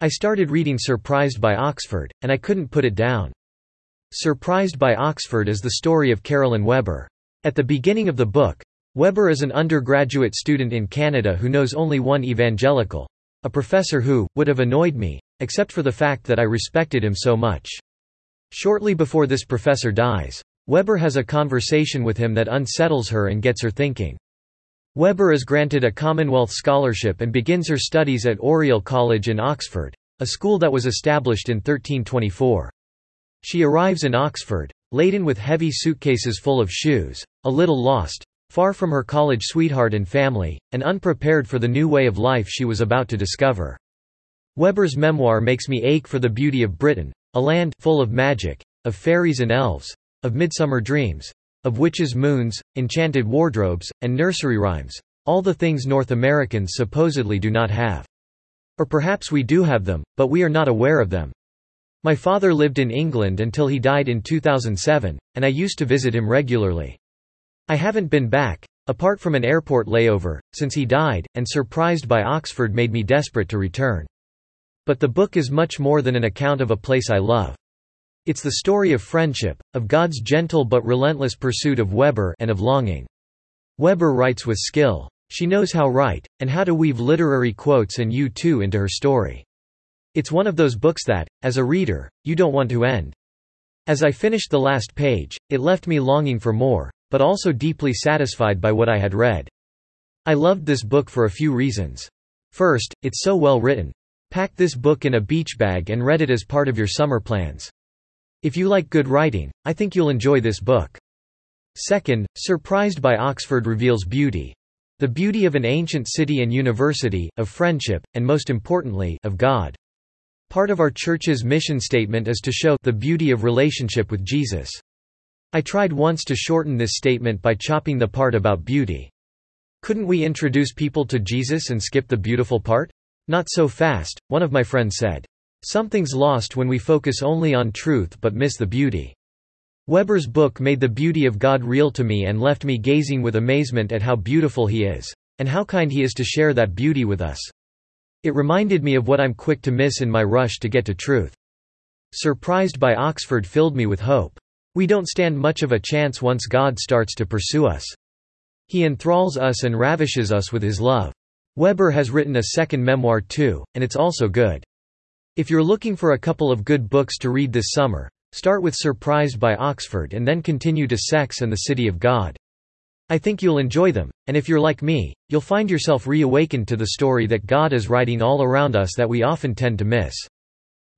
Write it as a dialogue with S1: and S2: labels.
S1: I started reading Surprised by Oxford, and I couldn't put it down. Surprised by Oxford is the story of Carolyn Weber. At the beginning of the book, Weber is an undergraduate student in Canada who knows only one evangelical. A professor who, would have annoyed me, except for the fact that I respected him so much. Shortly before this professor dies, Weber has a conversation with him that unsettles her and gets her thinking. Weber is granted a Commonwealth scholarship and begins her studies at Oriel College in Oxford, a school that was established in 1324. She arrives in Oxford, laden with heavy suitcases full of shoes, a little lost, far from her college sweetheart and family, and unprepared for the new way of life she was about to discover. Weber's memoir makes me ache for the beauty of Britain, a land full of magic, of fairies and elves, of midsummer dreams, of witches' moons, enchanted wardrobes, and nursery rhymes, all the things North Americans supposedly do not have. Or perhaps we do have them, but we are not aware of them. My father lived in England until he died in 2007, and I used to visit him regularly. I haven't been back, apart from an airport layover, since he died, and surprised by Oxford made me desperate to return. But the book is much more than an account of a place I love. It's the story of friendship, of God's gentle but relentless pursuit of Weber and of longing. Weber writes with skill. She knows how to write, and how to weave literary quotes and you too into her story. It's one of those books that, as a reader, you don't want to end. As I finished the last page, it left me longing for more, but also deeply satisfied by what I had read. I loved this book for a few reasons. First, it's so well written. Pack this book in a beach bag and read it as part of your summer plans. If you like good writing, I think you'll enjoy this book. Second, Surprised by Oxford reveals beauty. The beauty of an ancient city and university, of friendship, and most importantly, of God. Part of our church's mission statement is to show the beauty of relationship with Jesus. I tried once to shorten this statement by chopping the part about beauty. Couldn't we introduce people to Jesus and skip the beautiful part? Not so fast, one of my friends said. Something's lost when we focus only on truth but miss the beauty. Weber's book made the beauty of God real to me and left me gazing with amazement at how beautiful He is. And how kind He is to share that beauty with us. It reminded me of what I'm quick to miss in my rush to get to truth. Surprised by Oxford filled me with hope. We don't stand much of a chance once God starts to pursue us. He enthralls us and ravishes us with his love. Weber has written a second memoir too, and it's also good. If you're looking for a couple of good books to read this summer, start with Surprised by Oxford and then continue to Sex and the City of God. I think you'll enjoy them, and if you're like me, you'll find yourself reawakened to the story that God is writing all around us that we often tend to miss.